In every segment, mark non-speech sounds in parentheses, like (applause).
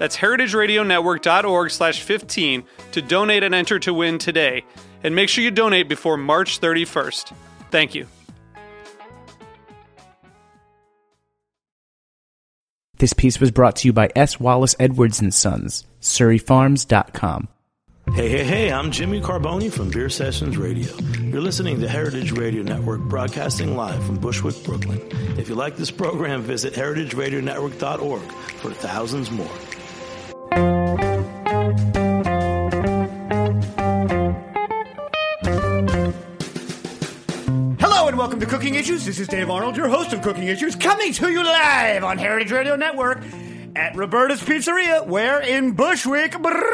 That's heritageradionetwork.org slash 15 to donate and enter to win today. And make sure you donate before March 31st. Thank you. This piece was brought to you by S. Wallace Edwards and Sons, SurryFarms.com. Hey, hey, hey, I'm Jimmy Carbone from Beer Sessions Radio. You're listening to Heritage Radio Network broadcasting live from Bushwick, Brooklyn. If you like this program, visit heritageradionetwork.org for thousands more. Welcome to Cooking Issues. This is Dave Arnold, your host of Cooking Issues, coming to you live on Heritage Radio Network at Roberta's Pizzeria, where in Bushwick, Brooklyn.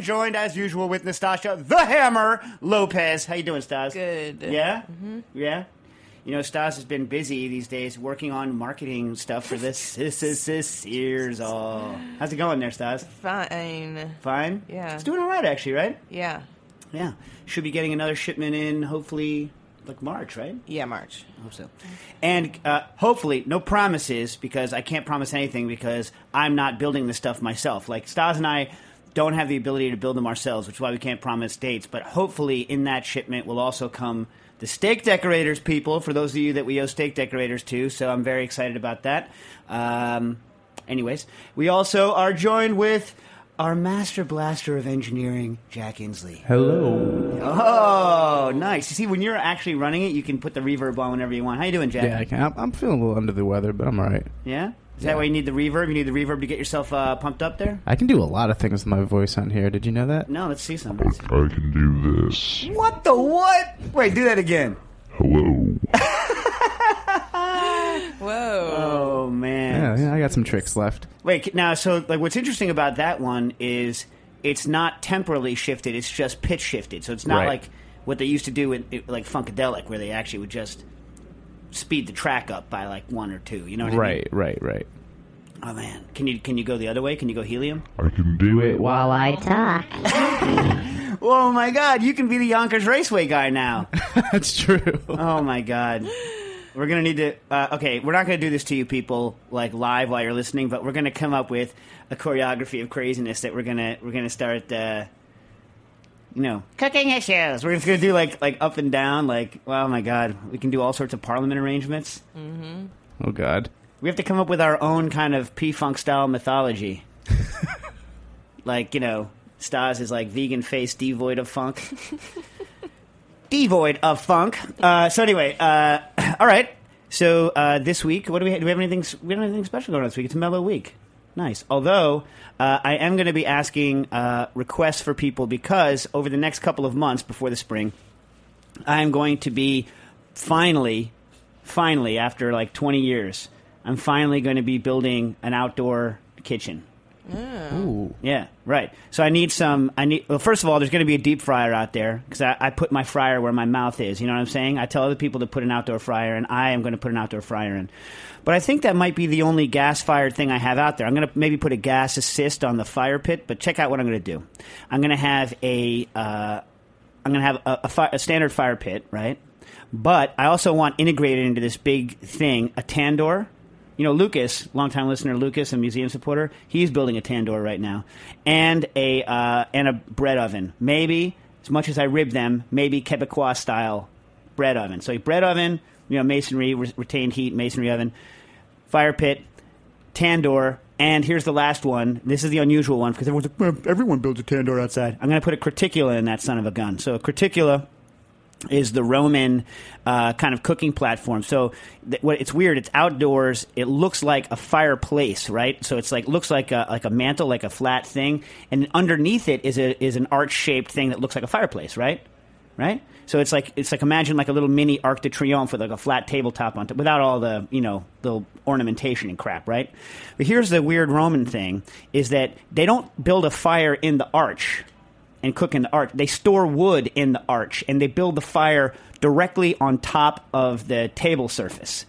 Joined as usual with Nastassia the Hammer Lopez. How you doing, Stas? Good. Yeah? Mm-hmm. Yeah? You know, Stas has been busy these days working on marketing stuff for this this is this (laughs) Searzall. Oh, how's it going there, Stas? Fine. Fine. Yeah. it's doing all right actually, right? Yeah. Yeah, should be getting another shipment in hopefully like March, right? Yeah, March. I hope so. And uh, hopefully, no promises because I can't promise anything because I'm not building this stuff myself. Like Stas and I don't have the ability to build them ourselves, which is why we can't promise dates. But hopefully, in that shipment will also come the steak decorators people. For those of you that we owe steak decorators to, so I'm very excited about that. Um, anyways, we also are joined with. Our master blaster of engineering, Jack Insley. Hello. Oh, nice. You see, when you're actually running it, you can put the reverb on whenever you want. How you doing, Jack? Yeah, I can, I'm, I'm feeling a little under the weather, but I'm all right. Yeah? Is that why you need the reverb? You need the reverb to get yourself uh, pumped up there? I can do a lot of things with my voice on here. Did you know that? No, let's see some. I can do this. What the what? Wait, do that again. Hello. (laughs) Whoa. Man. Yeah, yeah, I got some tricks left. Wait, now, so, like, what's interesting about that one is it's not temporally shifted, it's just pitch shifted. So it's not Right. like what they used to do in, like, Funkadelic, where they actually would just speed the track up by, like, one or two. You know what I mean? Right, right, right. Oh, man. Can you, can you go the other way? Can you go helium? I can do it. while I talk. (laughs) Oh, my God. You can be the Yonkers Raceway guy now. (laughs) That's true. Oh my god. We're gonna need to. Uh, okay, we're not gonna do this to you people like live while you're listening, but we're gonna come up with a choreography of craziness that we're gonna we're gonna start. Uh, you know, cooking issues. We're just gonna do like like up and down. Like, oh my god, we can do all sorts of parliament arrangements. Oh, God. We have to come up with our own kind of P Funk style mythology. (laughs) like you know, Stas is like vegan face devoid of funk. (laughs) devoid of funk. Uh, so anyway, uh, (clears throat) all right. So uh, this week, what do we do? We have anything? We don't have anything special going on this week. It's a mellow week. Nice. Although uh, I am going to be asking uh, requests for people because over the next couple of months before the spring, I am going to be finally, finally after like 20 years, I'm finally going to be building an outdoor kitchen. Ooh. Yeah, right. So I need some. I need. Well, first of all, there's going to be a deep fryer out there because I, I put my fryer where my mouth is. You know what I'm saying? I tell other people to put an outdoor fryer, and I am going to put an outdoor fryer in. But I think that might be the only gas fired thing I have out there. I'm going to maybe put a gas assist on the fire pit. But check out what I'm going to do. I'm going to have a. Uh, I'm going to have a, a, fi- a standard fire pit, right? But I also want integrated into this big thing a tandoor. You know, Lucas, longtime listener Lucas, a museum supporter, he's building a tandoor right now, and a uh, and a bread oven. Maybe as much as I rib them, maybe Quebecois style bread oven. So a bread oven, you know, masonry, re- retained heat, masonry oven, fire pit, tandoor, and here's the last one. This is the unusual one because everyone's like, "Well, everyone builds a tandoor outside. I'm going to put a craticula in that son of a gun. So a craticula is the Roman uh, kind of cooking platform. So th- what, it's weird. It's outdoors. It looks like a fireplace, right? So it's like looks like a, like a mantle, like a flat thing, and underneath it is a is an arch shaped thing that looks like a fireplace, right? Right. So it's like it's like imagine like a little mini Arc de Triomphe with like a flat tabletop on top, without all the you know the ornamentation and crap, right? But here's the weird Roman thing: is that they don't build a fire in the arch and cook in the arch. They store wood in the arch and they build the fire directly on top of the table surface.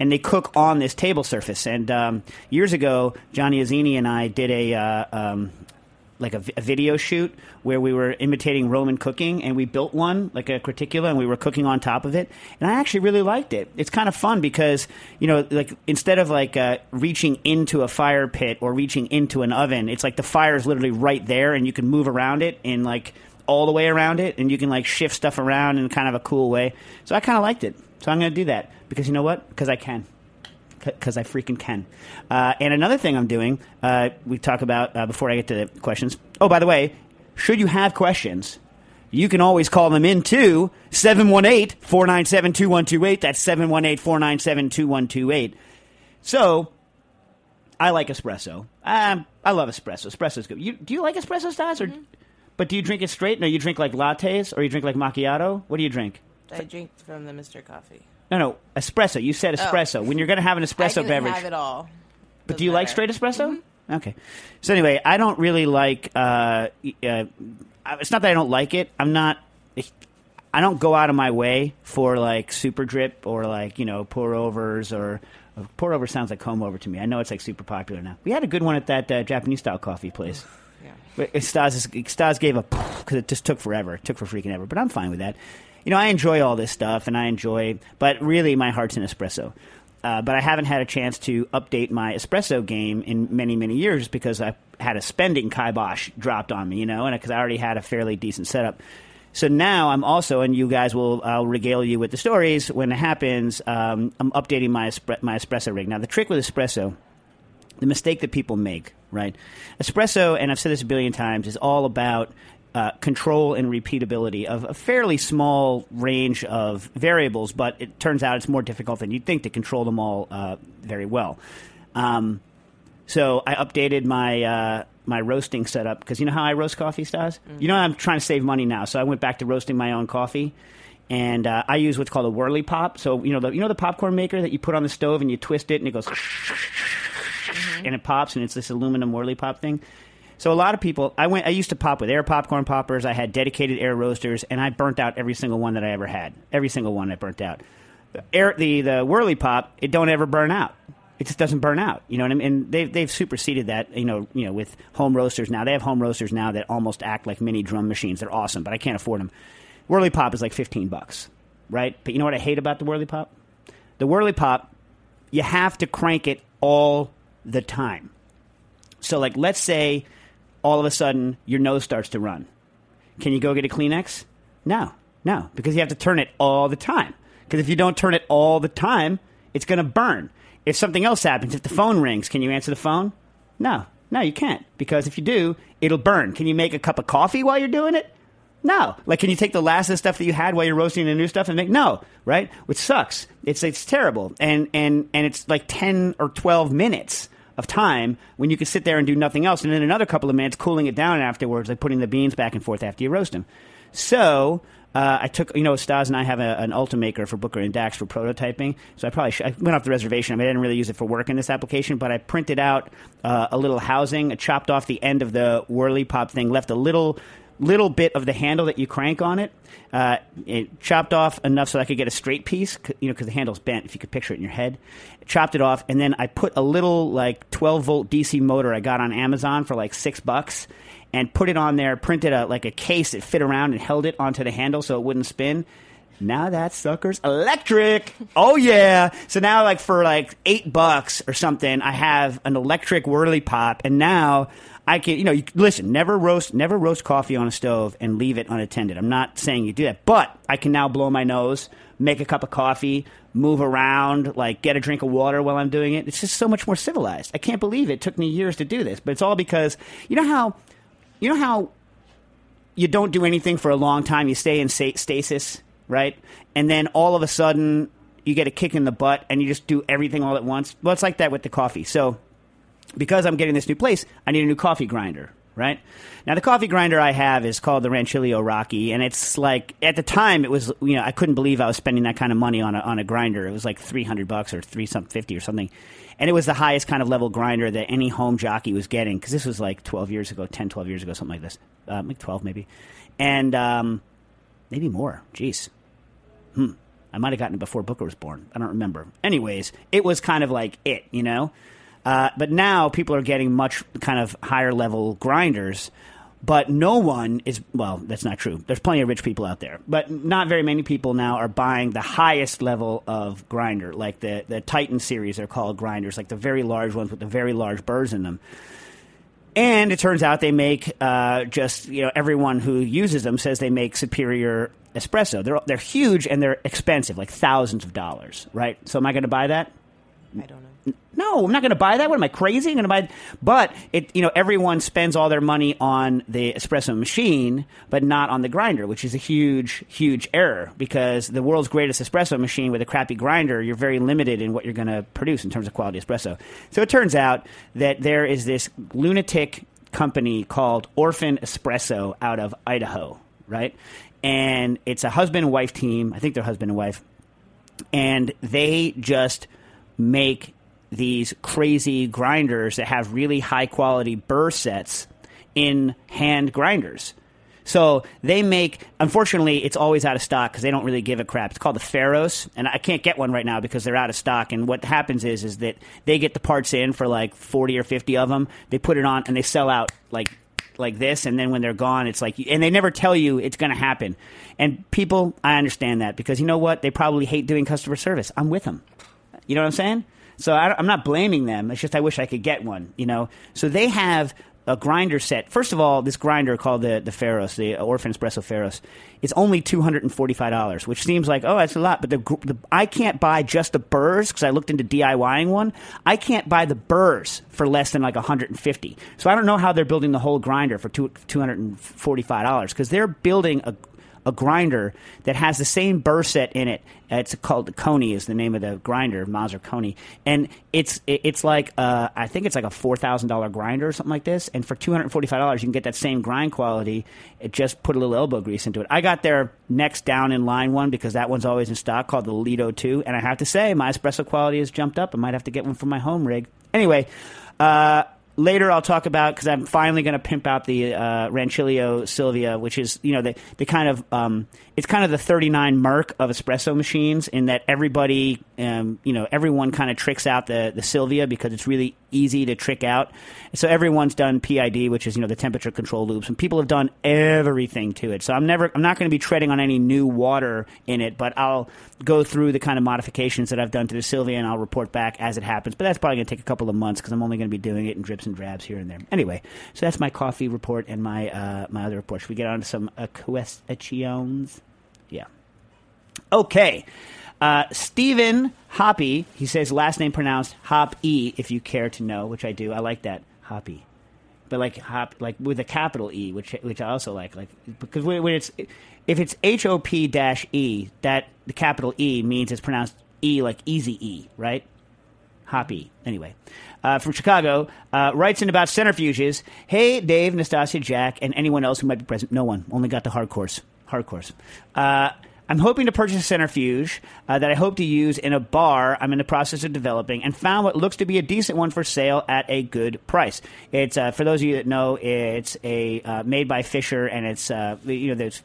And they cook on this table surface. And um, years ago, Johnny Iuzzini and I did a uh, um, like a, a video shoot where we were imitating Roman cooking, and we built one like a craticula, and we were cooking on top of it. And I actually really liked it. It's kind of fun because you know, like instead of like uh, reaching into a fire pit or reaching into an oven, it's like the fire is literally right there, and you can move around it and like all the way around it, and you can like shift stuff around in kind of a cool way. So I kind of liked it. So I'm going to do that because you know what? Because I can because I freaking can. Uh, and another thing I'm doing, uh, we talk about uh, before I get to the questions. Oh, by the way, should you have questions, you can always call them in to 718 497 2128. That's 718 497 2128. So, I like espresso. Um, I love espresso. Espresso's good. You, do you like espresso, Stas? Or, But do you drink it straight? No, you drink like lattes or you drink like macchiato? What do you drink? I drink from the Mr. Coffee. No, no, espresso. You said espresso. When you're going to have an espresso can beverage. have it all. But Doesn't do you like straight espresso? Okay. So anyway, I don't really like. Uh, uh, it's not that I don't like it. I'm not. I don't go out of my way for like super drip or like you know pour overs or pour over sounds like comb over to me. I know it's like super popular now. We had a good one at that uh, Japanese style coffee place. Yeah. But Stas, Stas gave a (laughs) because it just took forever. It took for freaking ever. But I'm fine with that. You know, I enjoy all this stuff, and I enjoy. But really, my heart's in espresso. Uh, but I haven't had a chance to update my espresso game in many, many years because I had a spending kibosh dropped on me. You know, and because I already had a fairly decent setup. So now I'm also, and you guys will, I'll regale you with the stories when it happens. Um, I'm updating my my espresso rig. Now the trick with espresso the mistake that people make, right? Espresso, and I've said this a billion times, is all about uh, control and repeatability of a fairly small range of variables, but it turns out it's more difficult than you'd think to control them all uh, very well. Um, so I updated my uh, my roasting setup because you know how I roast coffee, Stas. You know I'm trying to save money now, so I went back to roasting my own coffee, and uh, I use what's called a whirly pop. So you know the you know the popcorn maker that you put on the stove and you twist it and it goes and it pops and it's this aluminum whirly pop thing. So a lot of people, I went, I used to pop with air popcorn poppers. I had dedicated air roasters, and I burnt out every single one that I ever had. Every single one I burnt out. The air, the the whirly pop, it don't ever burn out. It just doesn't burn out. You know what I mean? And they've they've superseded that. You know, you know, with home roasters now, they have home roasters now that almost act like mini drum machines. They're awesome, but I can't afford them. Whirly pop is like fifteen bucks, right? But you know what I hate about the whirly pop? The whirly pop, you have to crank it all the time. So, like, let's say all of a sudden your nose starts to run. Can you go get a Kleenex? No, no, because you have to turn it all the time. Because if you don't turn it all the time, it's going to burn. If something else happens, if the phone rings, can you answer the phone? No, no, you can't. Because if you do, it'll burn. Can you make a cup of coffee while you're doing it? No. Like, can you take the last of the stuff that you had while you're roasting the new stuff and make no, right? Which sucks. It's it's terrible, and and and it's like ten or twelve minutes of time when you could sit there and do nothing else, and then another couple of minutes cooling it down afterwards, like putting the beans back and forth after you roast them. So. Uh, I took, you know, Stas and I have a, an Ultimaker for Booker and Dax for prototyping. So I probably I went off the reservation. I, mean, I didn't really use it for work in this application, but I printed out uh, a little housing, I chopped off the end of the whirly pop thing, left a little little bit of the handle that you crank on it. Uh, it chopped off enough so I could get a straight piece, you know, because the handle's bent. If you could picture it in your head, chopped it off, and then I put a little like 12 volt DC motor I got on Amazon for like six bucks, and put it on there. Printed a like a case that fit around and held it onto the handle so it wouldn't spin. Now that sucker's electric. Oh yeah. So now like for like eight bucks or something, I have an electric whirly pop, and now I can, you know, you, listen, never roast, never roast coffee on a stove and leave it unattended. I'm not saying you do that, but I can now blow my nose, make a cup of coffee, move around, like get a drink of water while I'm doing it. It's just so much more civilized. I can't believe it took me years to do this, but it's all because you know how, you know how you don't do anything for a long time, you stay in stasis. Right? And then all of a sudden you get a kick in the butt and you just do everything all at once. Well, it's like that with the coffee. So because I'm getting this new place, I need a new coffee grinder, right? Now the coffee grinder I have is called the Rancilio Rocky, and it's like at the time it was you know I couldn't believe I was spending that kind of money on a on a grinder. It was like three hundred bucks or three some fifty or something, and it was the highest kind of level grinder that any home jockey was getting because this was like twelve years ago, 10, 12 years ago, something like this, uh, like twelve maybe, and um, maybe more. Jeez, hmm. I might have gotten it before Booker was born. I don't remember. Anyways, it was kind of like it, you know. Uh, but now people are getting much kind of higher level grinders. But no one is, well, that's not true. There's plenty of rich people out there. But not very many people now are buying the highest level of grinder. Like the, the Titan series they're called grinders, like the very large ones with the very large burrs in them. And it turns out they make uh, just, you know, everyone who uses them says they make superior espresso. They're, they're huge and they're expensive, like thousands of dollars, right? So am I going to buy that? I don't know. No, I'm not going to buy that. What am I crazy? I'm going to buy, but it. You know, everyone spends all their money on the espresso machine, but not on the grinder, which is a huge, huge error because the world's greatest espresso machine with a crappy grinder, you're very limited in what you're going to produce in terms of quality espresso. So it turns out that there is this lunatic company called Orphan Espresso out of Idaho, right? And it's a husband and wife team. I think they're husband and wife, and they just make these crazy grinders that have really high quality burr sets in hand grinders. So they make, unfortunately, it's always out of stock because they don't really give a crap. It's called the Pharos, and I can't get one right now because they're out of stock. And what happens is, is that they get the parts in for like forty or fifty of them. They put it on, and they sell out like like this, and then when they're gone, it's like, and they never tell you it's going to happen. And people, I understand that because you know what? They probably hate doing customer service. I'm with them. You know what I'm saying? So I, am not blaming them. It's just I wish I could get one. You know. So they have a grinder set. First of all, this grinder called the the Pharos, the Orphan Espresso Pharos, is only two hundred and forty five dollars, which seems like oh that's a lot. But the, the I can't buy just the burrs because I looked into DIYing one. I can't buy the burrs for less than like hundred and fifty. So I don't know how they're building the whole grinder for two two hundred and forty five dollars because they're building a a grinder that has the same burr set in it. It's called Kony is the name of the grinder, Mazzer Kony, and it's it's like uh, I think it's like a four thousand dollar grinder or something like this. And for two hundred forty five dollars, you can get that same grind quality. It just put a little elbow grease into it. I got their next down in line one because that one's always in stock called the Lido Two, and I have to say my espresso quality has jumped up. I might have to get one for my home rig. Anyway. Uh, later I'll talk about because I'm finally going to pimp out the uh, Silvia, which is you know the the kind of um, it's kind of the 39 Merc of espresso machines in that everybody um, you know everyone kind of tricks out the the Silvia because it's really easy to trick out. So everyone's done PID, which is you know the temperature control loops, and people have done everything to it. So I'm never I'm not going to be treading on any new water in it, but I'll go through the kind of modifications that I've done to the Silvia and I'll report back as it happens. But that's probably going to take a couple of months because I'm only going to be doing it in drips and drabs here and there. Anyway, so that's my coffee report and my uh, my other report. Should we get on to some uh, questions? Yeah. Okay. Uh, Stephen Hoppy, he says last name pronounced Hop E, if you care to know, which I do. I like that Hoppy, but like hop, like with a capital E, which which I also like, like because when, when it's if it's H O P dash E, that the capital E means it's pronounced E like easy E, right? Hoppy. Anyway, uh, from Chicago, uh, writes in about centrifuges. Hey, Dave, Nastassia, Jack, and anyone else who might be present. No one. Only got the hardcores. Hardcores. Uh, I'm hoping to purchase a centrifuge uh, that I hope to use in a bar I'm in the process of developing and found what looks to be a decent one for sale at a good price. It's uh, for those of you that know, it's a uh, made by Fisher and it's uh, you know there's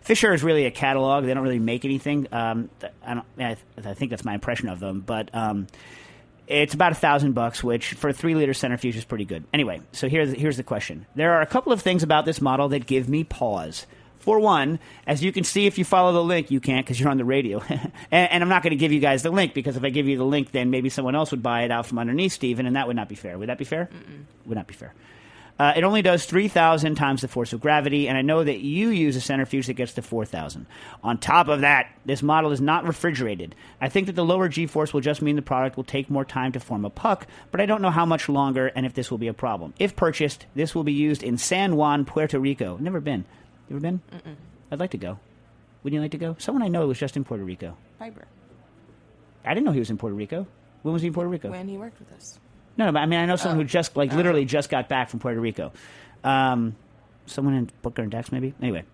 Fisher is really a catalog. They don't really make anything. Um, I, don't, I, I think that's my impression of them, but. Um, it's about a thousand bucks, which for a three liter centrifuge is pretty good. Anyway, so here's here's the question. There are a couple of things about this model that give me pause. For one, as you can see, if you follow the link, you can't because you're on the radio. (laughs) and, and, I'm not going to give you guys the link because if I give you the link, then maybe someone else would buy it out from underneath Steven, and that would not be fair. Would that be fair? Mm-mm. Would not be fair. Uh, it only does 3,000 times the force of gravity, and I know that you use a centrifuge that gets to 4,000. On top of that, this model is not refrigerated. I think that the lower G force will just mean the product will take more time to form a puck, but I don't know how much longer and if this will be a problem. If purchased, this will be used in San Juan, Puerto Rico. Never been. You ever been? Mm-mm. I'd like to go. Would you like to go? Someone I know was just in Puerto Rico. Piper. I didn't know he was in Puerto Rico. When was he in Puerto Rico? When he worked with us. No, no, but I mean, I know someone who just, like, literally just got back from Puerto Rico. Um, someone in Booker and Dax, maybe? Anyway.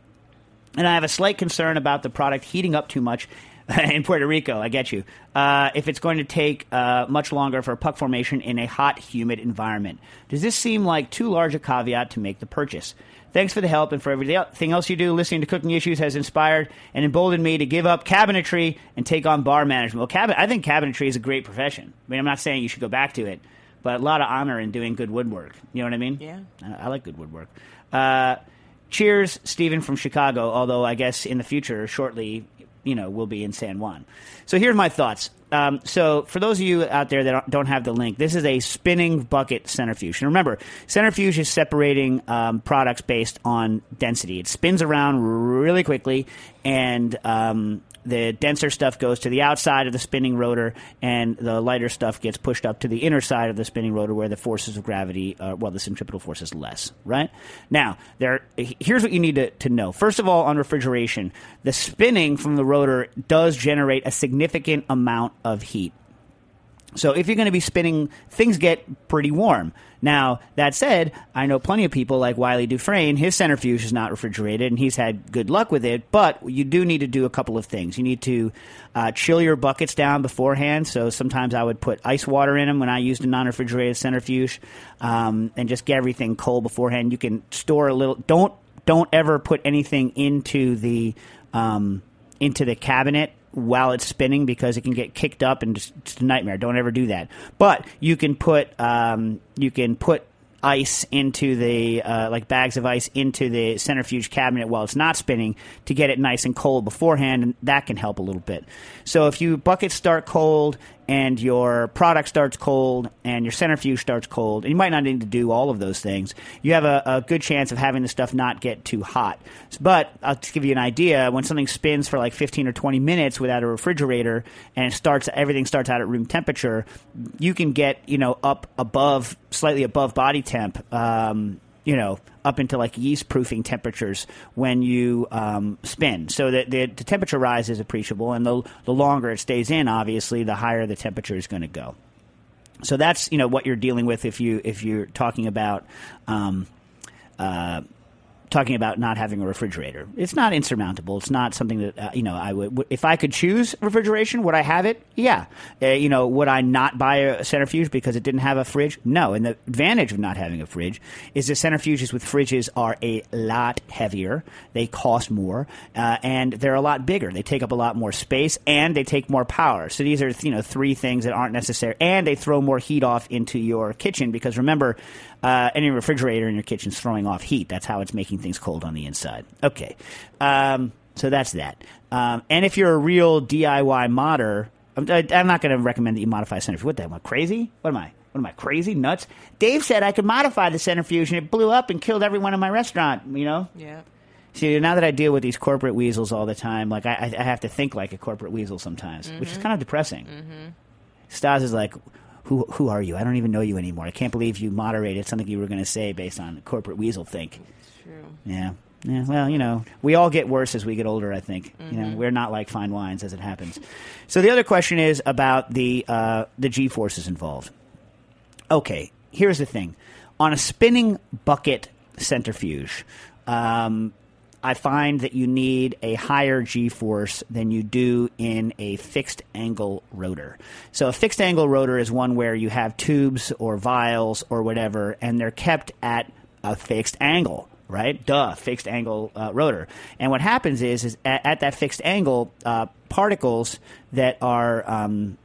And I have a slight concern about the product heating up too much (laughs) in Puerto Rico. I get you. Uh, if it's going to take uh, much longer for puck formation in a hot, humid environment. Does this seem like too large a caveat to make the purchase? Thanks for the help and for everything else you do. Listening to Cooking Issues has inspired and emboldened me to give up cabinetry and take on bar management. Well, cabin- I think cabinetry is a great profession. I mean, I'm not saying you should go back to it, but a lot of honor in doing good woodwork. You know what I mean? Yeah. I, I like good woodwork. Uh, cheers, Stephen from Chicago. Although I guess in the future, shortly, you know, we'll be in San Juan. So here's my thoughts. Um, so for those of you out there that don't- have the link, this is a spinning bucket centrifuge. And remember, centrifuge is separating um, products based on density. It spins around really quickly, and um, the denser stuff goes to the outside of the spinning rotor, and the lighter stuff gets pushed up to the inner side of the spinning rotor, where the forces of gravity, uh, well, the centripetal force is less. Right now, there. Here's what you need to, to know. First of all, on refrigeration, the spinning from the rotor does generate a significant amount of heat. So if you're going to be spinning, things get pretty warm. Now, that said, I know plenty of people like Wylie Dufresne. His centrifuge is not refrigerated, and he's had good luck with it. But you do need to do a couple of things. You need to uh, chill your buckets down beforehand. So sometimes I would put ice water in them when I used a non-refrigerated centrifuge, um, and just get everything cold beforehand. You can store a little. Don't don't ever put anything into the um, into the cabinet while it's spinning because it can get kicked up and just, it's a nightmare. Don't ever do that. But you can put um, you can put ice into the uh, like bags of ice into the centrifuge cabinet while it's not spinning to get it nice and cold beforehand, and that can help a little bit. So if you buckets start cold and your product starts cold and your centrifuge starts cold, and you might not need to do all of those things, you have a, a good chance of having the stuff not get too hot. But I'll just give you an idea. When something spins for like 15 or 20 minutes without a refrigerator and it starts, everything starts out at room temperature, you can get, you know, up above, slightly above body temp, um, you know, up into like yeast proofing temperatures when you um, spin. So that the, the temperature rise is appreciable, and the, the longer it stays in, obviously, the higher the temperature is going to go. So that's you know what you're dealing with if you if you're talking about um, uh, talking about not having a refrigerator. It's not insurmountable. It's not something that uh, you know I would w- if I could choose refrigeration, would I have it? Yeah. Uh, you know, would I not buy a centrifuge because it didn't have a fridge? No. And the advantage of not having a fridge is that centrifuges with fridges are a lot heavier. They cost more, uh, and they're a lot bigger. They take up a lot more space and they take more power. So these are you know three things that aren't necessary, and they throw more heat off into your kitchen because remember. Uh, any refrigerator in your kitchen is throwing off heat. That's how it's making things cold on the inside. Okay, um, so that's that. Um, and if you're a real DIY modder, I'm, I- I'm not going to recommend that you modify a centrifuge. What the hell? Am I crazy? What am I? What am I crazy? Nuts? Dave said I could modify the centrifuge, and it blew up and killed everyone in my restaurant. You know. Yeah. See, now that I deal with these corporate weasels all the time, like I, I I have to think like a corporate weasel sometimes, which is kind of depressing. Stas is like, "Who who are you? I don't even know you anymore. I can't believe you moderated something you were going to say based on corporate weasel think." True. Yeah. Yeah, well, you know, we all get worse as we get older. I think you know we're not like fine wines as it happens. So the other question is about the uh, the G forces involved. Okay, here's the thing: on a spinning bucket centrifuge, um, I find that you need a higher G force than you do in a fixed angle rotor. So a fixed angle rotor is one where you have tubes or vials or whatever, and they're kept at a fixed angle. Right, duh, fixed angle uh, rotor. And what happens is, is at, at that fixed angle, uh, particles that are um,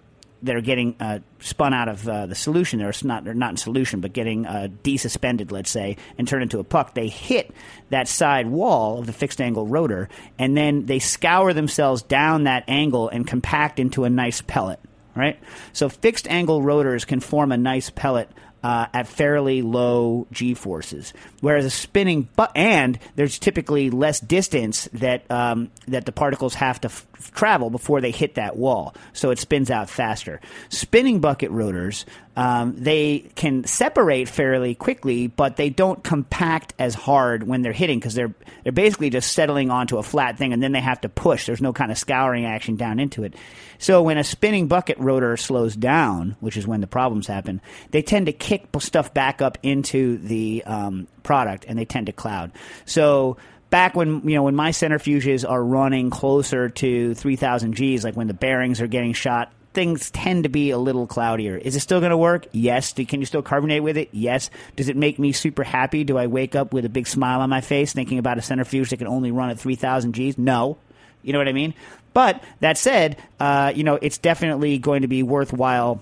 that are getting uh, spun out of uh, the solution. They're not they're not in solution, but getting uh, desuspended, let's say, and turned into a puck. They hit that side wall of the fixed angle rotor, and then they scour themselves down that angle and compact into a nice pellet. Right. So fixed angle rotors can form a nice pellet. Uh, at fairly low g forces, whereas a spinning, but and there's typically less distance that um, that the particles have to f- travel before they hit that wall, so it spins out faster. Spinning bucket rotors, um, they can separate fairly quickly, but they don't compact as hard when they're hitting because they're they're basically just settling onto a flat thing, and then they have to push. There's no kind of scouring action down into it. So when a spinning bucket rotor slows down, which is when the problems happen, they tend to kick stuff back up into the um, product, and they tend to cloud. So back when you know when my centrifuges are running closer to 3000 Gs like when the bearings are getting shot things tend to be a little cloudier. Is it still going to work? Yes. Can you still carbonate with it? Yes. Does it make me super happy? Do I wake up with a big smile on my face thinking about a centrifuge that can only run at 3000 Gs? No. You know what I mean? But that said uh, you know it's definitely going to be worthwhile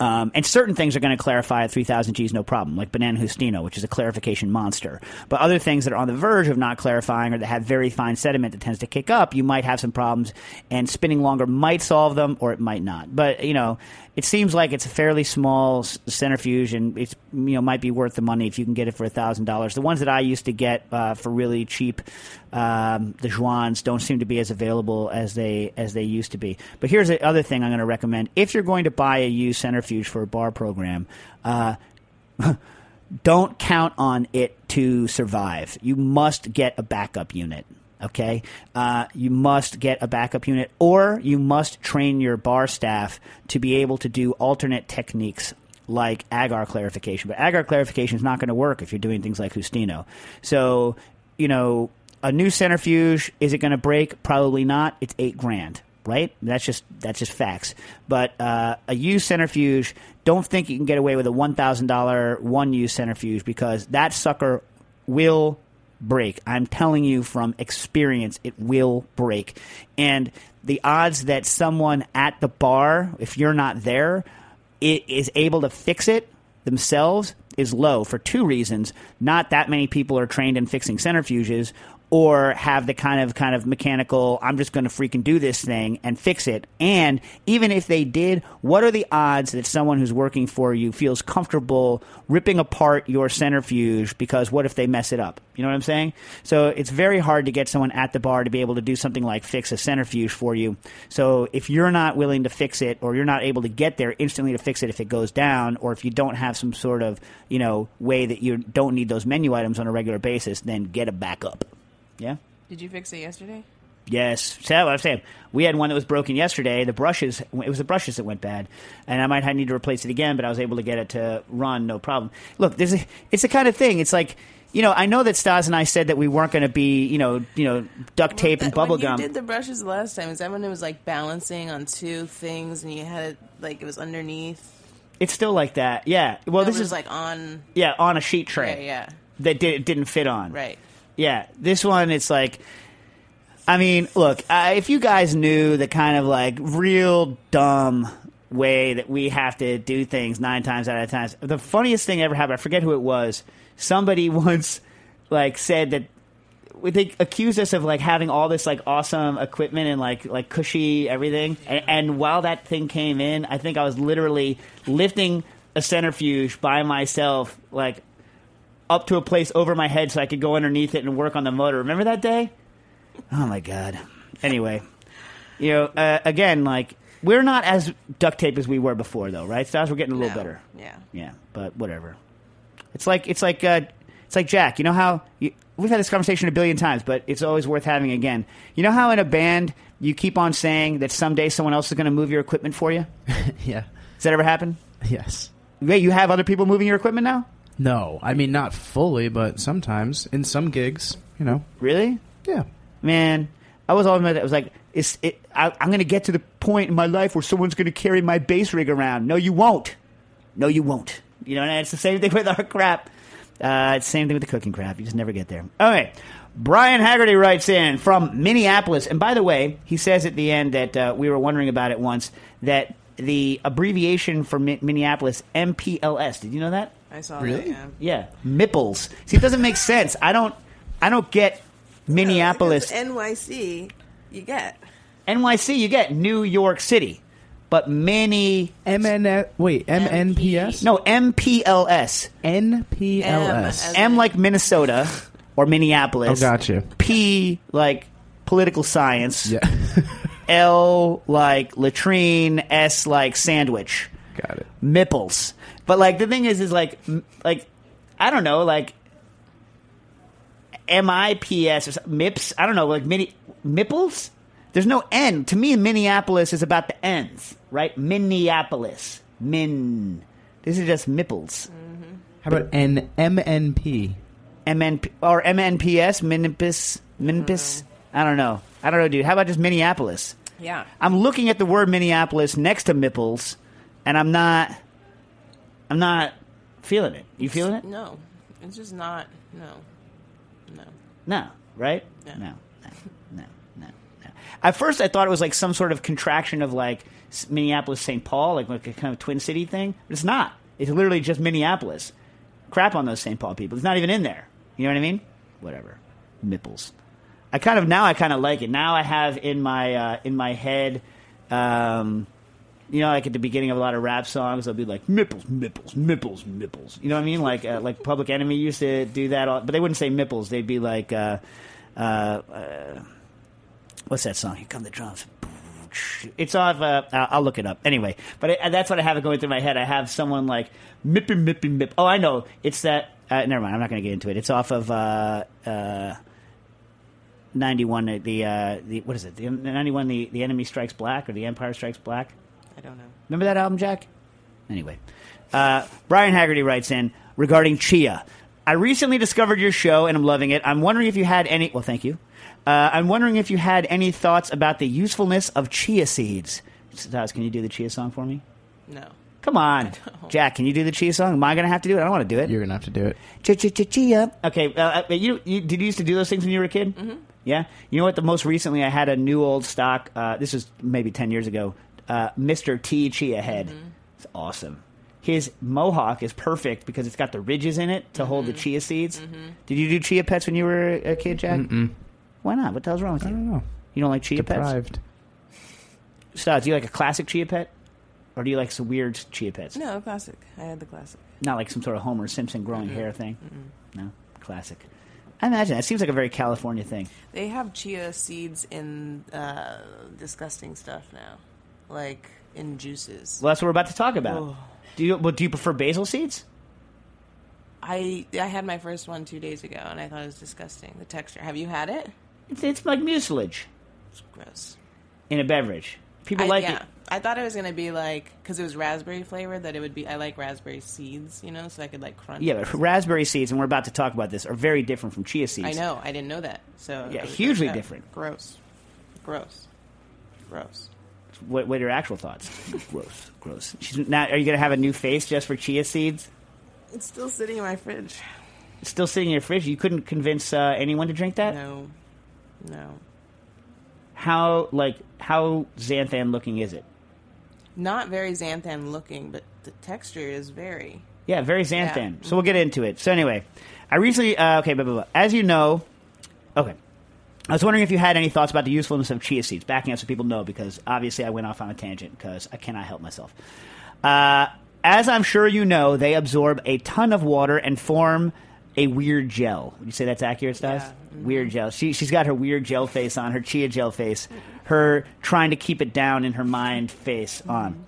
um, and certain things are going to clarify at 3000 Gs, no problem, like Banana Justino, which is a clarification monster. But other things that are on the verge of not clarifying or that have very fine sediment that tends to kick up, you might have some problems, and spinning longer might solve them or it might not. But, you know, it seems like it's a fairly small centrifuge and it's, you know, might be worth the money if you can get it for $1,000. The ones that I used to get uh, for really cheap, um, the Jouans don't seem to be as available as they as they used to be. But here's the other thing I'm going to recommend: if you're going to buy a used centrifuge for a bar program, uh, (laughs) don't count on it to survive. You must get a backup unit. Okay, uh, you must get a backup unit, or you must train your bar staff to be able to do alternate techniques like agar clarification. But agar clarification is not going to work if you're doing things like Justino. So, you know, a new centrifuge is it going to break? Probably not. It's eight grand, right? That's just that's just facts. But uh, a used centrifuge, don't think you can get away with a one thousand dollar one use centrifuge because that sucker will break. I'm telling you from experience, it will break. And the odds that someone at the bar, if you're not there, it is able to fix it themselves is low for two reasons. Not that many people are trained in fixing centrifuges or have the kind of kind of mechanical I'm just going to freaking do this thing and fix it. And even if they did, what are the odds that someone who's working for you feels comfortable ripping apart your centrifuge because what if they mess it up? You know what I'm saying? So it's very hard to get someone at the bar to be able to do something like fix a centrifuge for you. So if you're not willing to fix it or you're not able to get there instantly to fix it if it goes down or if you don't have some sort of, you know, way that you don't need those menu items on a regular basis, then get a backup. Yeah? Did you fix it yesterday? Yes. So I'm saying, we had one that was broken yesterday. The brushes, it was the brushes that went bad, and I might have need to replace it again. But I was able to get it to run, no problem. Look, there's a, it's the kind of thing. It's like, you know, I know that Stas and I said that we weren't going to be, you know, you know, duct tape and That- bubble when gum. you did the brushes last time, is that when it was like balancing on two things and you had it like it was underneath? It's still like that. Yeah. Well, No, this is like on. yeah on a sheet Yeah, tray yeah, that did, didn't fit on. right. Yeah, this one it's like. I mean, look, uh, if you guys knew the kind of like real dumb way that we have to do things nine times out of times, the funniest thing ever happened. I forget who it was. Somebody (laughs) once like said that we they accused us of like having all this like awesome equipment and like like cushy everything. And, and while that thing came in, I think I was literally lifting a centrifuge by myself, like up to a place over my head so I could go underneath it and work on the motor. Remember that day? Oh my god. Anyway, you know, uh, again, like we're not as duct tape as we were before, though, right? Styles, we're getting a little No. better. Yeah. Yeah, but whatever. It's like it's like uh, it's like Jack. You know how you, we've had this conversation a billion times, but it's always worth having again. You know how in a band you keep on saying that someday someone else is going to move your equipment for you. (laughs) yeah. Does that ever happen? Yes. Wait, you have other people moving your equipment now? No, I mean not fully, but sometimes in some gigs, you know. Really? Yeah. man, I was all about that. I was like, it's, it, I, I'm going to get to the point in my life where someone's going to carry my bass rig around. No, you won't. No, you won't. You know, and it's the same thing (laughs) with our crap. Uh, it's the same thing with the cooking crap. You just never get there. All right. Brian Haggerty writes in from Minneapolis. And by the way, he says at the end that uh, we were wondering about it once that the abbreviation for Mi- Minneapolis, MPLS. Did you know that? I saw Really? that. Yeah. Yeah, Mipples. See, it doesn't make sense. I don't. I don't get Minneapolis. Because NYC, you get. NYC. NYC, you get New York City, but many MN wait, MNPS? no MPLS. NPLS. M. M like Minnesota or Minneapolis. Oh, Minneapolis. gotcha. P like political science. Yeah. (laughs) L like latrine, S like sandwich. Got it. Mipples. But like the thing is, is like like I don't know, like M I P S or Mips. I don't know, like mini Mipples. There's no N. To me, Minneapolis is about the N's, right? Minneapolis, Min. This is just Mipples. Mm-hmm. How about N M N P? MN or MNPS, Minipus, Minipus. Mm-hmm. I don't know. I don't know, dude. How about just Minneapolis? Yeah. I'm looking at the word Minneapolis next to Mipples, and I'm not. I'm not feeling it. You feeling it? No, it's just not. No, no. No, right? Yeah. No, no, no, no, no. At first, I thought it was like some sort of contraction of like Minneapolis, St. Paul, like, like a kind of Twin City thing. But it's not. It's literally just Minneapolis. Crap on those St. Paul people. It's not even in there. You know what I mean? Whatever. Mipples. I kind of now I kind of like it. Now I have in my uh, in my head. Um, you know, like at the beginning of a lot of rap songs, they'll be like "mipples, mipples, mipples, mipples." You know what I mean? Like, uh, like Public Enemy used to do that, all, but they wouldn't say mipples. They'd be like, uh, uh, uh, "What's that song?" Here come the drums. It's off. Uh, I'll look it up anyway. But that's what I have going through my head. I have someone like mippy, mippy, mip. Oh, I know. It's that. Uh, never mind. I'm not going to get into it. It's off of. Uh, uh, 91 the the what is it the 91 the the enemy strikes black or the empire strikes black I don't know. Remember that album, Jack? Anyway, uh, Brian Haggerty writes in regarding Chia. I recently discovered your show and I'm loving it. I'm wondering if you had any. Well, thank you. Uh, I'm wondering if you had any thoughts about the usefulness of chia seeds. Stas, can you do the chia song for me? No. Come on, (laughs) Jack. Can you do the chia song? Am I going to have to do it? I don't want to do it. You're gonna have to do it. Chia chia chia chia. Okay, uh, uh, you, you did you used to do those things when you were a kid? Mm-hmm. Yeah. You know what? The most recently, I had a new old stock. Uh, this was maybe ten years ago. Uh, Mr. T Chia head. It's awesome. His mohawk is perfect because it's got the ridges in it to hold the chia seeds. Did you do chia pets when you were a kid, Jack? Mm-mm. Why not? What the hell's wrong with you? I you? don't know. You don't like chia pets? Deprived. Studs, do you like a classic chia pet? Or do you like some weird chia pets? No, classic. I had the classic. Not like some sort of Homer Simpson growing hair thing? No? Classic. I imagine. That seems like a very California thing. They have chia seeds in uh, disgusting stuff now, like in juices. Well, that's what we're about to talk about. Oh. Do you well, do you prefer basil seeds? I I had my first one two days ago, and I thought it was disgusting. The texture. Have you had it? It's, it's like mucilage It's gross. in a beverage. People I, like yeah, it. I thought it was gonna be like because it was raspberry flavored that it would be. I like raspberry seeds, you know, so I could like crunch. Yeah, but raspberry seeds, and we're about to talk about this, are very different from chia seeds. I know. I didn't know that. So Yeah, hugely oh, different. Gross. Gross. Gross. What, what are your actual thoughts? (laughs) gross, gross. She's not, are you going to have a new face just for chia seeds? It's still sitting in my fridge. It's still sitting in your fridge. You couldn't convince uh, anyone to drink that. No. No. How like how xanthan looking is it? Not very xanthan looking, but the texture is very. Yeah, very xanthan. Yeah. So we'll get into it. So anyway, I recently uh, okay, blah, blah, blah. as you know, okay. I was wondering if you had any thoughts about the usefulness of chia seeds. Backing up so people know, because obviously I went off on a tangent because I cannot help myself. Uh, as I'm sure you know, they absorb a ton of water and form a weird gel. Would you say that's accurate, Stas? Yeah. Weird gel. She, she's got her weird gel face on, her chia gel face, her trying to keep it down in her mind face on.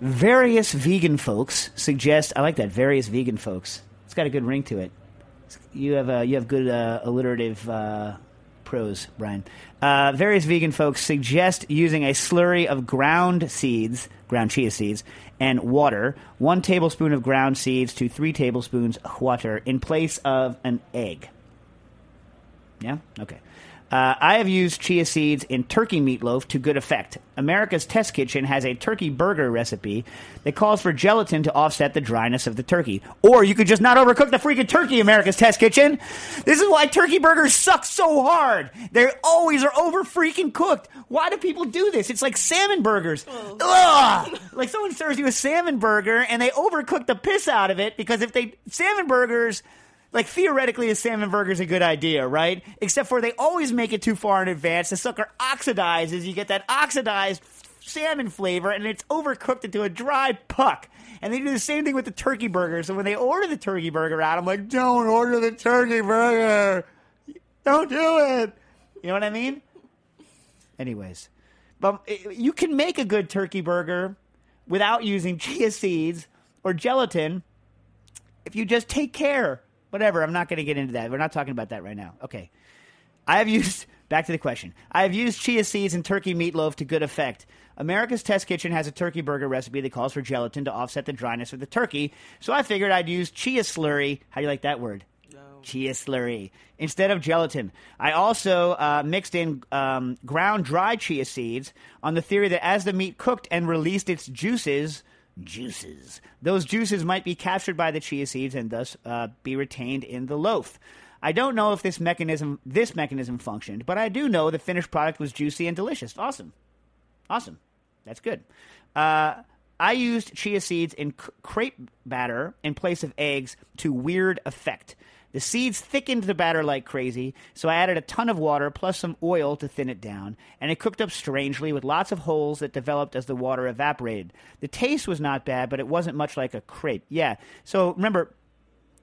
Various vegan folks suggest. I like that. Various vegan folks. It's got a good ring to it. You have uh, you have good uh, alliterative uh, prose, Brian. Uh, various vegan folks suggest using a slurry of ground seeds, ground chia seeds, and water. One tablespoon of ground seeds to three tablespoons water in place of an egg. Yeah? Okay. Uh, I have used chia seeds in turkey meatloaf to good effect. America's Test Kitchen has a turkey burger recipe that calls for gelatin to offset the dryness of the turkey. Or you could just not overcook the freaking turkey, America's Test Kitchen. This is why turkey burgers suck so hard. They always are over freaking cooked. Why do people do this? It's like salmon burgers. Ugh! Like someone serves you a salmon burger and they overcook the piss out of it because if they salmon burgers like theoretically a salmon burger is a good idea, right? Except for they always make it too far in advance. The sucker oxidizes. You get that oxidized salmon flavor, and it's overcooked into a dry puck. And they do the same thing with the turkey burger. So when they order the turkey burger out, I'm like, don't order the turkey burger. Don't do it. You know what I mean? Anyways, But uh, you can make a good turkey burger without using chia seeds or gelatin if you just take care. Whatever, I'm not going to get into that. We're not talking about that right now. Okay. I have used, (laughs) back to the question. I have used chia seeds and turkey meatloaf to good effect. America's Test Kitchen has a turkey burger recipe that calls for gelatin to offset the dryness of the turkey, so I figured I'd use chia slurry. How do you like that word? Chia slurry instead of gelatin. I also uh, mixed in um, ground dry chia seeds on the theory that as the meat cooked and released its juices, juices, those juices might be captured by the chia seeds and thus uh, be retained in the loaf. I don't know if this mechanism this mechanism functioned, but I do know the finished product was juicy and delicious. Awesome, awesome, that's good. Uh, I used chia seeds in crepe batter in place of eggs to weird effect. The seeds thickened the batter like crazy, so I added a ton of water plus some oil to thin it down, and it cooked up strangely with lots of holes that developed as the water evaporated. The taste was not bad, but it wasn't much like a crepe. Yeah, so remember,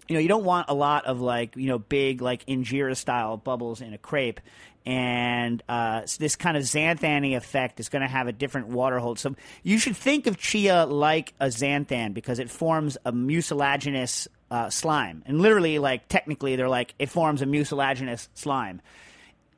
you know, you don't want a lot of like, you know, big like injera style bubbles in a crepe. And uh, so this kind of xanthan effect is going to have a different water hold. So you should think of chia like a xanthan because it forms a mucilaginous uh, slime. And literally, like, technically, they're like, it forms a mucilaginous slime,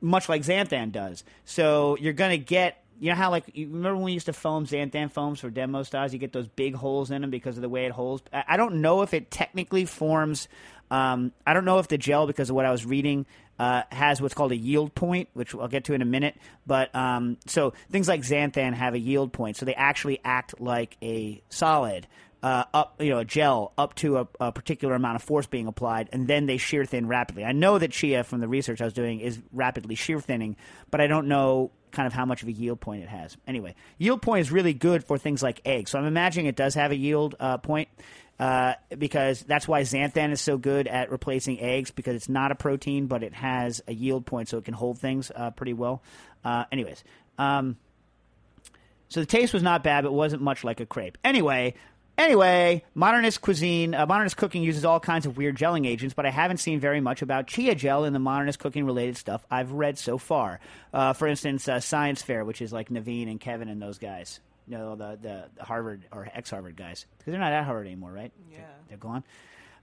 much like xanthan does. So you're to get you know how like you remember when we used to foam xanthan foams for demo styles? You get those big holes in them because of the way it holds. I I don't know if it technically forms. Um, I don't know if the gel, because of what I was reading, uh, has what's called a yield point, which I'll get to in a minute. But um, so things like xanthan have a yield point, so they actually act like a solid. Uh, up, you know, a gel up to a, a particular amount of force being applied, and then they shear thin rapidly. I know that chia, from the research I was doing, is rapidly shear thinning, but I don't know kind of how much of a yield point it has. Anyway, yield point is really good for things like eggs. So I'm imagining it does have a yield uh, point uh, because that's why xanthan is so good at replacing eggs because it's not a protein, but it has a yield point, so it can hold things uh, pretty well. Uh, anyways. Um, so the taste was not bad, but it wasn't much like a crepe. Anyway, anyway, modernist cuisine, uh, modernist cooking uses all kinds of weird gelling agents, but I haven't seen very much about chia gel in the modernist cooking related stuff I've read so far. Uh, for instance, uh, Science Fair, which is like Naveen and Kevin and those guys. You know, the, the, the Harvard or ex Harvard guys. Because they're not at Harvard anymore, right? Yeah. They're, they're gone.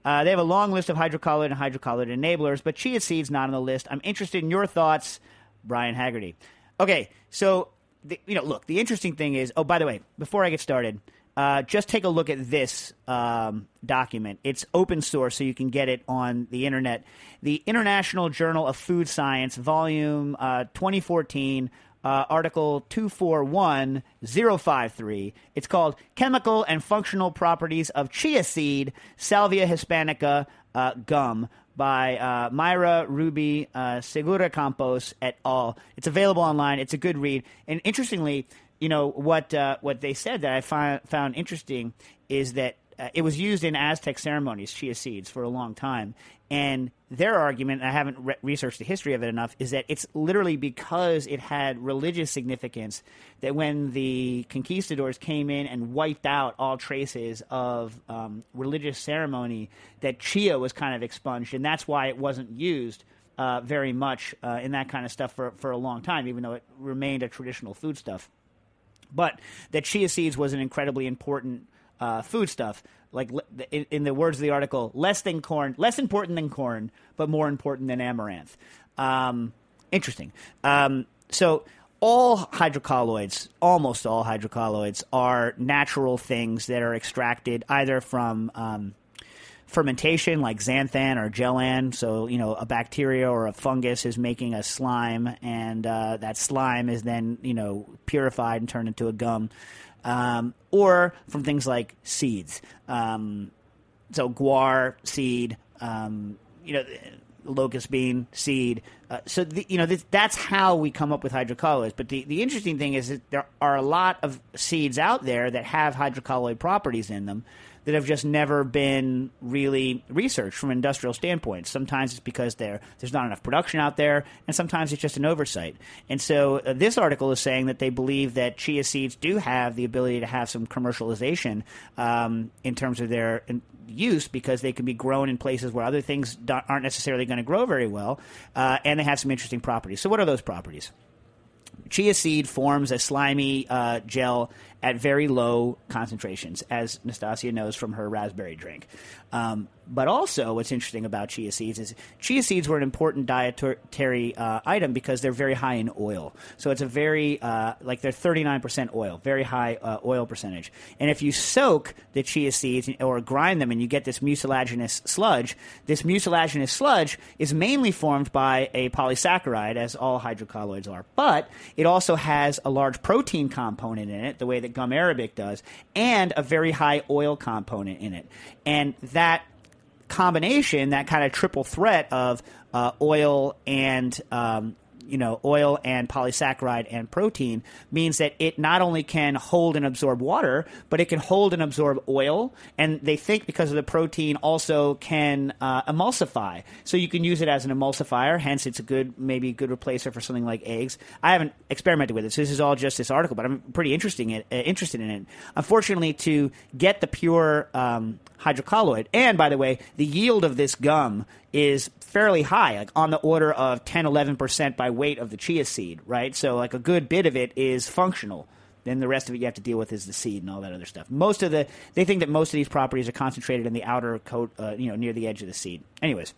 Uh, they have a long list of hydrocolloid and hydrocolloid enablers, but chia seeds not on the list. I'm interested in your thoughts, Brian Haggerty. Okay, so the, you know, look, the interesting thing is. Oh, by the way, before I get started, uh, just take a look at this um, document. It's open source, so you can get it on the internet. The International Journal of Food Science, Volume uh, 2014. Uh, article 241053. It's called Chemical and Functional Properties of Chia Seed, Salvia Hispanica uh, Gum by uh, Maira Rubi uh, Segura Campos et al. It's available online. It's a good read. And interestingly, you know what uh, what they said that I fi- found interesting is that uh, it was used in Aztec ceremonies, chia seeds, for a long time. And their argument, and I haven't re- researched the history of it enough, is that it's literally because it had religious significance that when the conquistadors came in and wiped out all traces of um, religious ceremony, that chia was kind of expunged, and that's why it wasn't used. Uh, very much uh, in that kind of stuff for, for a long time, even though it remained a traditional foodstuff but that chia seeds was an incredibly important uh, foodstuff. Like in, the words of the article, less than corn, less important than corn, but more important than amaranth. Um, interesting. Um, so all hydrocolloids, almost all hydrocolloids, are natural things that are extracted either from um, fermentation like xanthan or gellan. So, you know, a bacteria or a fungus is making a slime, and uh, that slime is then, you know, purified and turned into a gum. Um, or from things like seeds. Um, so, guar seed, um, you know, locust bean seed. Uh, so the, you know this, that's how we come up with hydrocolloids. But the, the interesting thing is that there are a lot of seeds out there that have hydrocolloid properties in them that have just never been really researched from an industrial standpoint. Sometimes it's because there there's not enough production out there, and sometimes it's just an oversight. And so uh, this article is saying that they believe that chia seeds do have the ability to have some commercialization um, in terms of their in- use because they can be grown in places where other things don't, aren't necessarily going to grow very well, uh, and they have some interesting properties. So, what are those properties? chia seed forms a slimy uh, gel at very low concentrations, as Nastassia knows from her raspberry drink. Um, but also, what's interesting about chia seeds is chia seeds were an important dietary uh, item because they're very high in oil. So it's a very, uh, like they're 39% oil, very high uh, oil percentage. And if you soak the chia seeds or grind them and you get this mucilaginous sludge, this mucilaginous sludge is mainly formed by a polysaccharide, as all hydrocolloids are. But it also has a large protein component in it, the way that gum arabic does, and a very high oil component in it. And that combination, that kind of triple threat of uh, oil and um, you know oil and polysaccharide and protein means that it not only can hold and absorb water, but it can hold and absorb oil. And they think because of the protein also can uh, emulsify, so you can use it as an emulsifier. Hence, it's a good maybe a good replacer for something like eggs. I haven't experimented with it, so this is all just this article, but I'm pretty interesting it, uh, interested in it. Unfortunately, to get the pure um, hydrocolloid. And by the way, the yield of this gum is fairly high, like on the order of 10, 11% by weight of the chia seed, right? So, like a good bit of it is functional. Then the rest of it you have to deal with is the seed and all that other stuff. Most of the, they think that most of these properties are concentrated in the outer coat, uh, you know, near the edge of the seed. Anyways,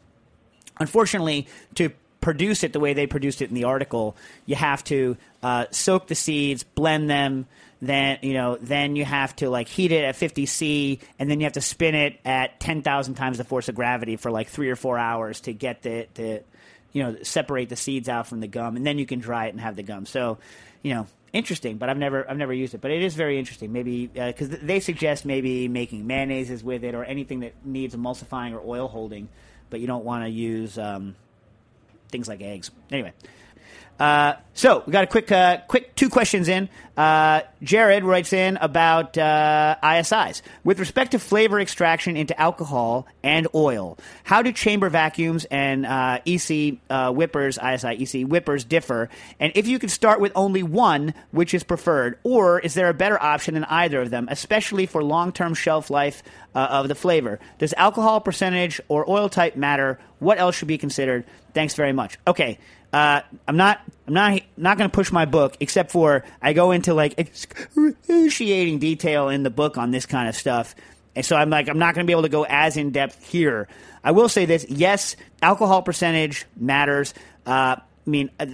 unfortunately, to produce it the way they produced it in the article, you have to uh, soak the seeds, blend them, then you know then you have to like heat it at 50 C and then you have to spin it at 10,000 times the force of gravity for like 3 or 4 hours to get the the you know separate the seeds out from the gum and then you can dry it and have the gum. So, you know, interesting, but I've never I've never used it, but it is very interesting. Maybe because they suggest maybe making mayonnaises with it or anything that needs emulsifying or oil holding, but you don't want to use um, things like eggs. Anyway. Uh, so we got a quick, uh, quick two questions in. Uh, Jared writes in about uh, ISIs with respect to flavor extraction into alcohol and oil. How do chamber vacuums and uh, EC whippers, ISI EC whippers, differ? And if you could start with only one, which is preferred, or is there a better option than either of them, especially for long-term shelf life of the flavor? Does alcohol percentage or oil type matter? What else should be considered? Thanks very much. Okay. Uh, I'm not I'm not not going to push my book except for I go into like excruciating detail in the book on this kind of stuff. And so I'm like I'm not going to be able to go as in depth here. I will say this: yes, alcohol percentage matters. Uh, I mean, uh,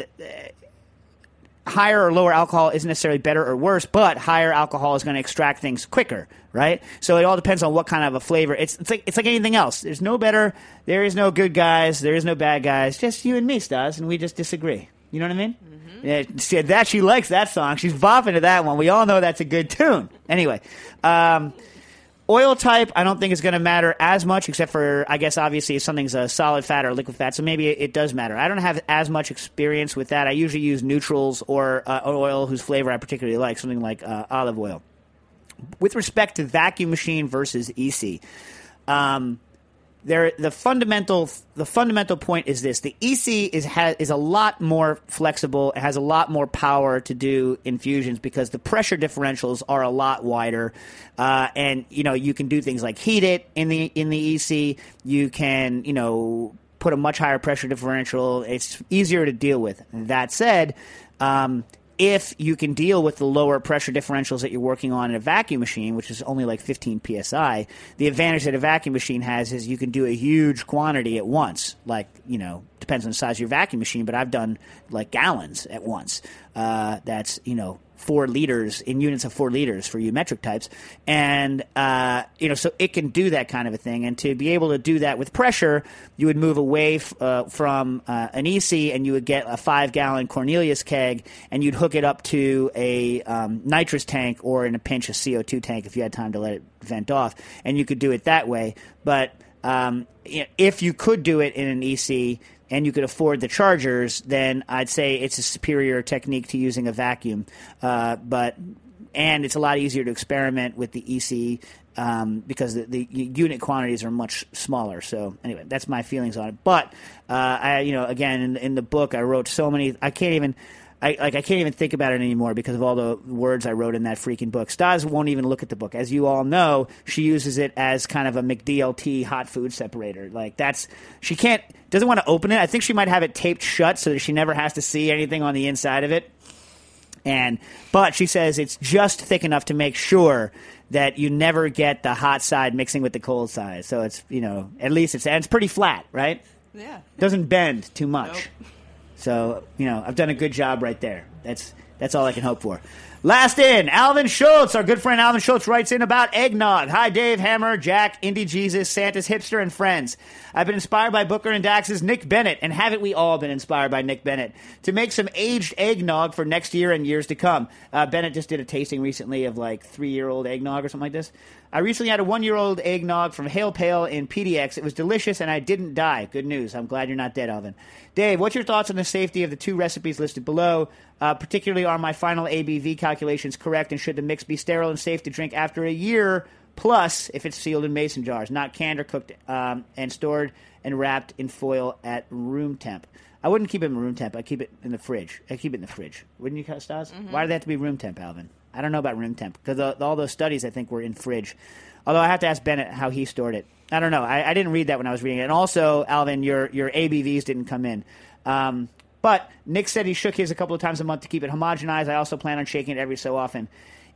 higher or lower alcohol isn't necessarily better or worse, but higher alcohol is going to extract things quicker, right? So it all depends on what kind of a flavor. It's, it's like it's like anything else. There's no better. There is no good guys. There is no bad guys. Just you and me, Stas, and we just disagree. You know what I mean? Mm-hmm. Yeah, she, that she likes that song. She's bopping to that one. We all know that's a good tune. Anyway. Um, Oil type, I don't think is going to matter as much, except for I guess obviously if something's a solid fat or liquid fat, so maybe it, it does matter. I don't have as much experience with that. I usually use neutrals or uh, oil whose flavor I particularly like, something like uh, olive oil. With respect to vacuum machine versus EC, um, there the fundamental the fundamental point is this: the EC is is a lot more flexible, it has a lot more power to do infusions because the pressure differentials are a lot wider, uh, and you know you can do things like heat it in the in the EC. You can you know put a much higher pressure differential. It's easier to deal with. That said. Um, if you can deal with the lower pressure differentials that you're working on in a vacuum machine, which is only like 15 psi, the advantage that a vacuum machine has is you can do a huge quantity at once. Like, you know, depends on the size of your vacuum machine, but I've done like gallons at once. Uh, that's, you know, four liters in units of four liters for you metric types, and uh, you know, so it can do that kind of a thing. And to be able to do that with pressure, you would move away f- uh, from uh, an EC, and you would get a five gallon Cornelius keg, and you'd hook it up to a um, nitrous tank or in a pinch a CO two tank if you had time to let it vent off, and you could do it that way. But um, if you could do it in an EC, and you could afford the chargers, then I'd say it's a superior technique to using a vacuum. Uh, but and it's a lot easier to experiment with the EC um, because the, the, unit quantities are much smaller. So anyway, that's my feelings on it. But uh, I, you know, again, in, in the book, I wrote so many. I can't even. I, like I can't even think about it anymore because of all the words I wrote in that freaking book. Stas won't even look at the book, as you all know. She uses it as kind of a McDLT hot food separator. Like that's she can't doesn't want to open it. I think she might have it taped shut so that she never has to see anything on the inside of it. And but she says it's just thick enough to make sure that you never get the hot side mixing with the cold side. So it's you know at least it's and it's pretty flat, right? Yeah. Doesn't bend too much. So you know I've done a good job right there. That's that's all I can hope for. Last in, Alvin Schultz. Our good friend Alvin Schultz writes in about eggnog. Hi, Dave, Hammer, Jack, Indie Jesus, Santa's hipster, and friends. I've been inspired by Booker and Dax's Nick Bennett, and haven't we all been inspired by Nick Bennett to make some aged eggnog for next year and years to come? Uh, Bennett just did a tasting recently of like three year old eggnog or something like this. I recently had a one year old eggnog from Hale Pele in PDX. It was delicious, and I didn't die. Good news. I'm glad you're not dead, Alvin. Dave, what's your thoughts on the safety of the two recipes listed below? Uh, particularly, are my final ABV calculations correct, and should the mix be sterile and safe to drink after a year? Plus, if it's sealed in mason jars, not canned or cooked, um, and stored and wrapped in foil at room temp. I wouldn't keep it in room temp. I keep it in the fridge. I keep it in the fridge. Wouldn't you, Stas? Why do they have to be room temp, Alvin? I don't know about room temp because all those studies I think were in fridge. Although I have to ask Bennett how he stored it. I don't know. I, I didn't read that when I was reading it. And also, Alvin, your your ABVs didn't come in. Um, but Nick said he shook his a couple of times a month to keep it homogenized. I also plan on shaking it every so often.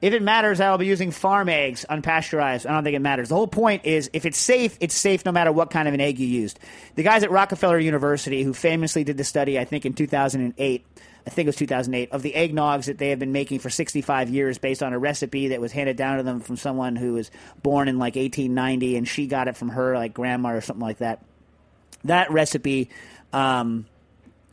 If it matters, I will be using farm eggs, unpasteurized. I don't think it matters. The whole point is if it's safe, it's safe no matter what kind of an egg you used. The guys at Rockefeller University, who famously did the study, I think in 2008, I think it was 2008, of the eggnogs that they have been making for 65 years based on a recipe that was handed down to them from someone who was born in like 1890 and she got it from her like grandma or something like that. That recipe, um,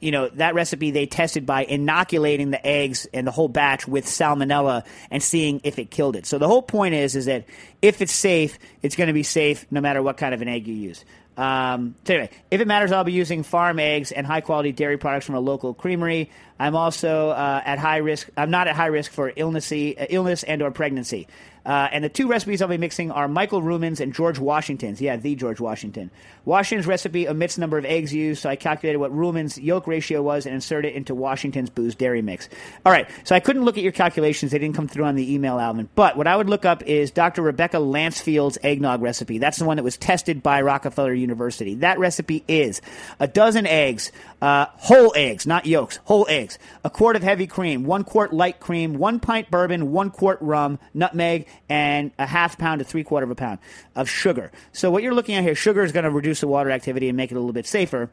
you know, that recipe they tested by inoculating the eggs and the whole batch with salmonella and seeing if it killed it. So the whole point is, is that if it's safe, it's going to be safe no matter what kind of an egg you use. Um, so anyway, if it matters, I'll be using farm eggs and high quality dairy products from a local creamery. I'm also uh, at high risk. I'm not at high risk for illness, uh, illness and or pregnancy. Uh, and the two recipes I'll be mixing are Michael Ruhlman's and George Washington's. Yeah, the George Washington. Washington's recipe omits number of eggs used, so I calculated what Ruhlman's yolk ratio was and inserted it into Washington's booze dairy mix. All right, so I couldn't look at your calculations; they didn't come through on the email, Alvin. But what I would look up is Dr. Rebecca Lancefield's eggnog recipe. That's the one that was tested by Rockefeller University. That recipe is a dozen eggs, uh, whole eggs, not yolks, whole eggs, a quart of heavy cream, one quart light cream, one pint bourbon, one quart rum, nutmeg, and a half pound to three quarter of a pound of sugar. So what you're looking at here, sugar is going to reduce the water activity and make it a little bit safer.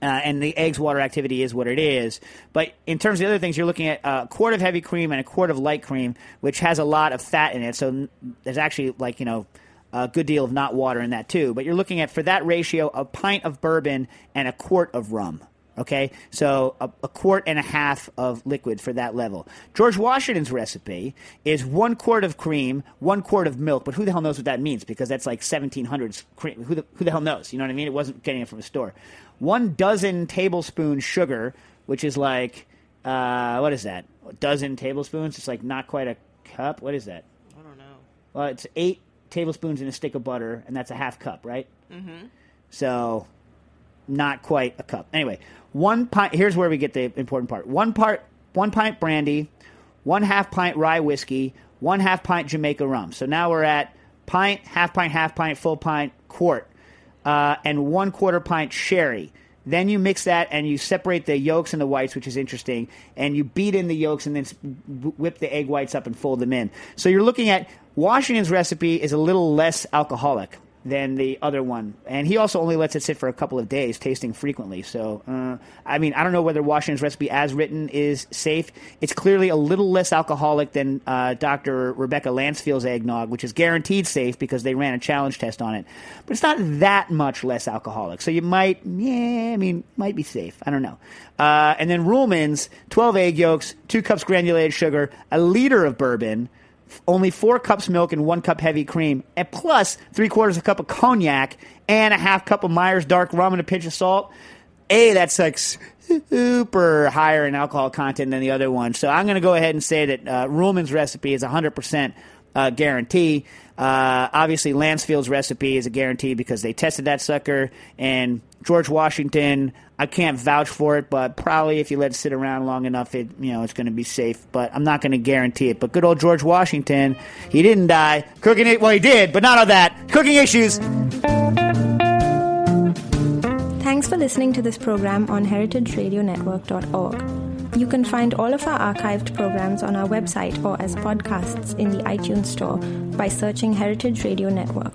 Uh, and the eggs water activity is what it is. But in terms of the other things, you're looking at a quart of heavy cream and a quart of light cream, which has a lot of fat in it. So there's actually like you know a good deal of not water in that too. But you're looking at for that ratio a pint of bourbon and a quart of rum. Okay, so a, a quart and a half of liquid for that level. George Washington's recipe is one quart of cream, one quart of milk, but who the hell knows what that means? Because that's like 1700s cream. Who the, who the hell knows? You know what I mean? It wasn't getting it from a store. One dozen tablespoons sugar, which is like, uh, what is that? A dozen tablespoons? It's like not quite a cup. What is that? I don't know. Well, it's eight tablespoons in a stick of butter, and that's a half cup, right? Mm-hmm. So, not quite a cup. Anyway, one pint. Here's where we get the important part. One part, one pint brandy, one half pint rye whiskey, one half pint Jamaica rum. So now we're at pint, half pint, half pint, full pint, quart, uh, and one quarter pint sherry. Then you mix that and you separate the yolks and the whites, which is interesting, and you beat in the yolks and then whip the egg whites up and fold them in. So you're looking at Washington's recipe is a little less alcoholic than the other one, and he also only lets it sit for a couple of days, tasting frequently. So, uh, I mean, I don't know whether Washington's recipe, as written, is safe. It's clearly a little less alcoholic than uh, Dr. Rebecca Lancefield's eggnog, which is guaranteed safe because they ran a challenge test on it. But it's not that much less alcoholic. So you might, yeah, I mean, might be safe. I don't know. Uh, and then Ruhlman's 12 egg yolks, two cups granulated sugar, a liter of bourbon only four cups milk and one cup heavy cream, and plus three quarters of a cup of cognac and a half cup of Myers dark rum and a pinch of salt. A, that's like super higher in alcohol content than the other one. So I'm going to go ahead and say that uh, Ruhlman's recipe is 100% uh, guarantee. Uh, obviously, Lancefield's recipe is a guarantee because they tested that sucker. And George Washington, I can't vouch for it, but probably if you let it sit around long enough, it you know it's going to be safe. But I'm not going to guarantee it. But good old George Washington, he didn't die cooking it. Well, he did, but not on that cooking issues. Thanks for listening to this program on heritageradionetwork.org. You can find all of our archived programs on our website or as podcasts in the iTunes Store by searching Heritage Radio Network.